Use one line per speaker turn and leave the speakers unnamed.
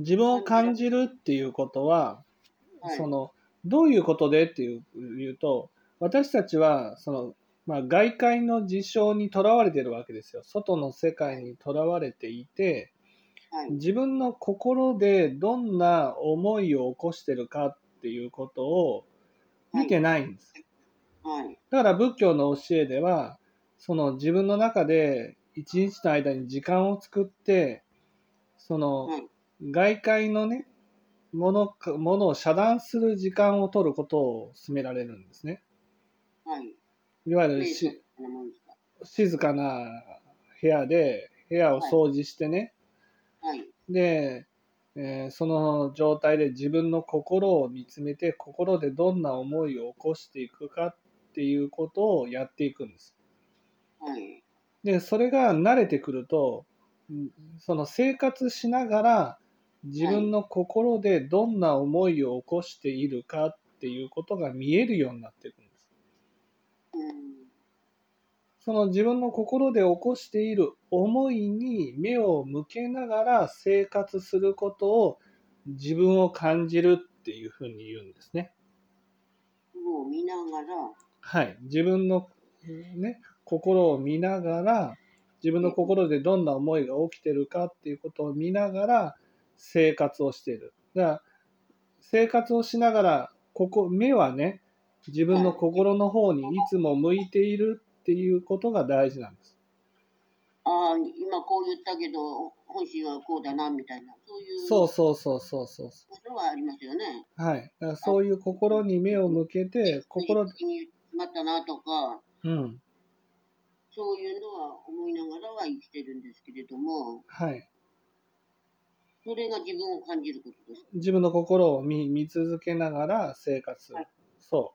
自分を感じるっていうことは、
はい、
そのどういうことでっていういうと私たちはその、まあ、外界の事象にとらわれてるわけですよ。外の世界にとらわれていて
はい、
自分の心でどんな思いを起こしてるかっていうことを見てないんです。
はい、
だから仏教の教えではその自分の中で一日の間に時間を作ってその
はい、
外界のねものかものを遮断する時間を取ることを勧められるんですね。
はい。
いわゆるし。静かな部屋で部屋を掃除してね、
はい、
で、えーその状態で自分の心を見つめて心でどんな思いを起こしていくかっていうことをやっていくんです。
はい、
でそれが慣れてくるとうんその生活しながら自分の心でどんな思いを起こしているかっていうことが見えるようになっていくんです。
うん、
その自分の心で起こしている思いに目を向けながら生活することを自分を感じるっていうふうに言うんですね。
を見ながら、
はい。自分の、ね、心を見ながら自分の心でどんな思いが起きてるかっていうことを見ながら生活をしている。だから生活をしながらここ目はね自分の心の方にいつも向いているっていうことが大事なんです。
ああ、今こう言ったけど、本心はこうだな、みたいな、そういう
そうそうそうそうそう。
ことはありますよね。
はい。だからそういう心に目を向けて、心、
気にしまったなとか、
うん。
そういうのは思いながらは生きてるんですけれども、
はい。
それが自分を感じることです。
自分の心を見見続けながら生活する
はい。
そ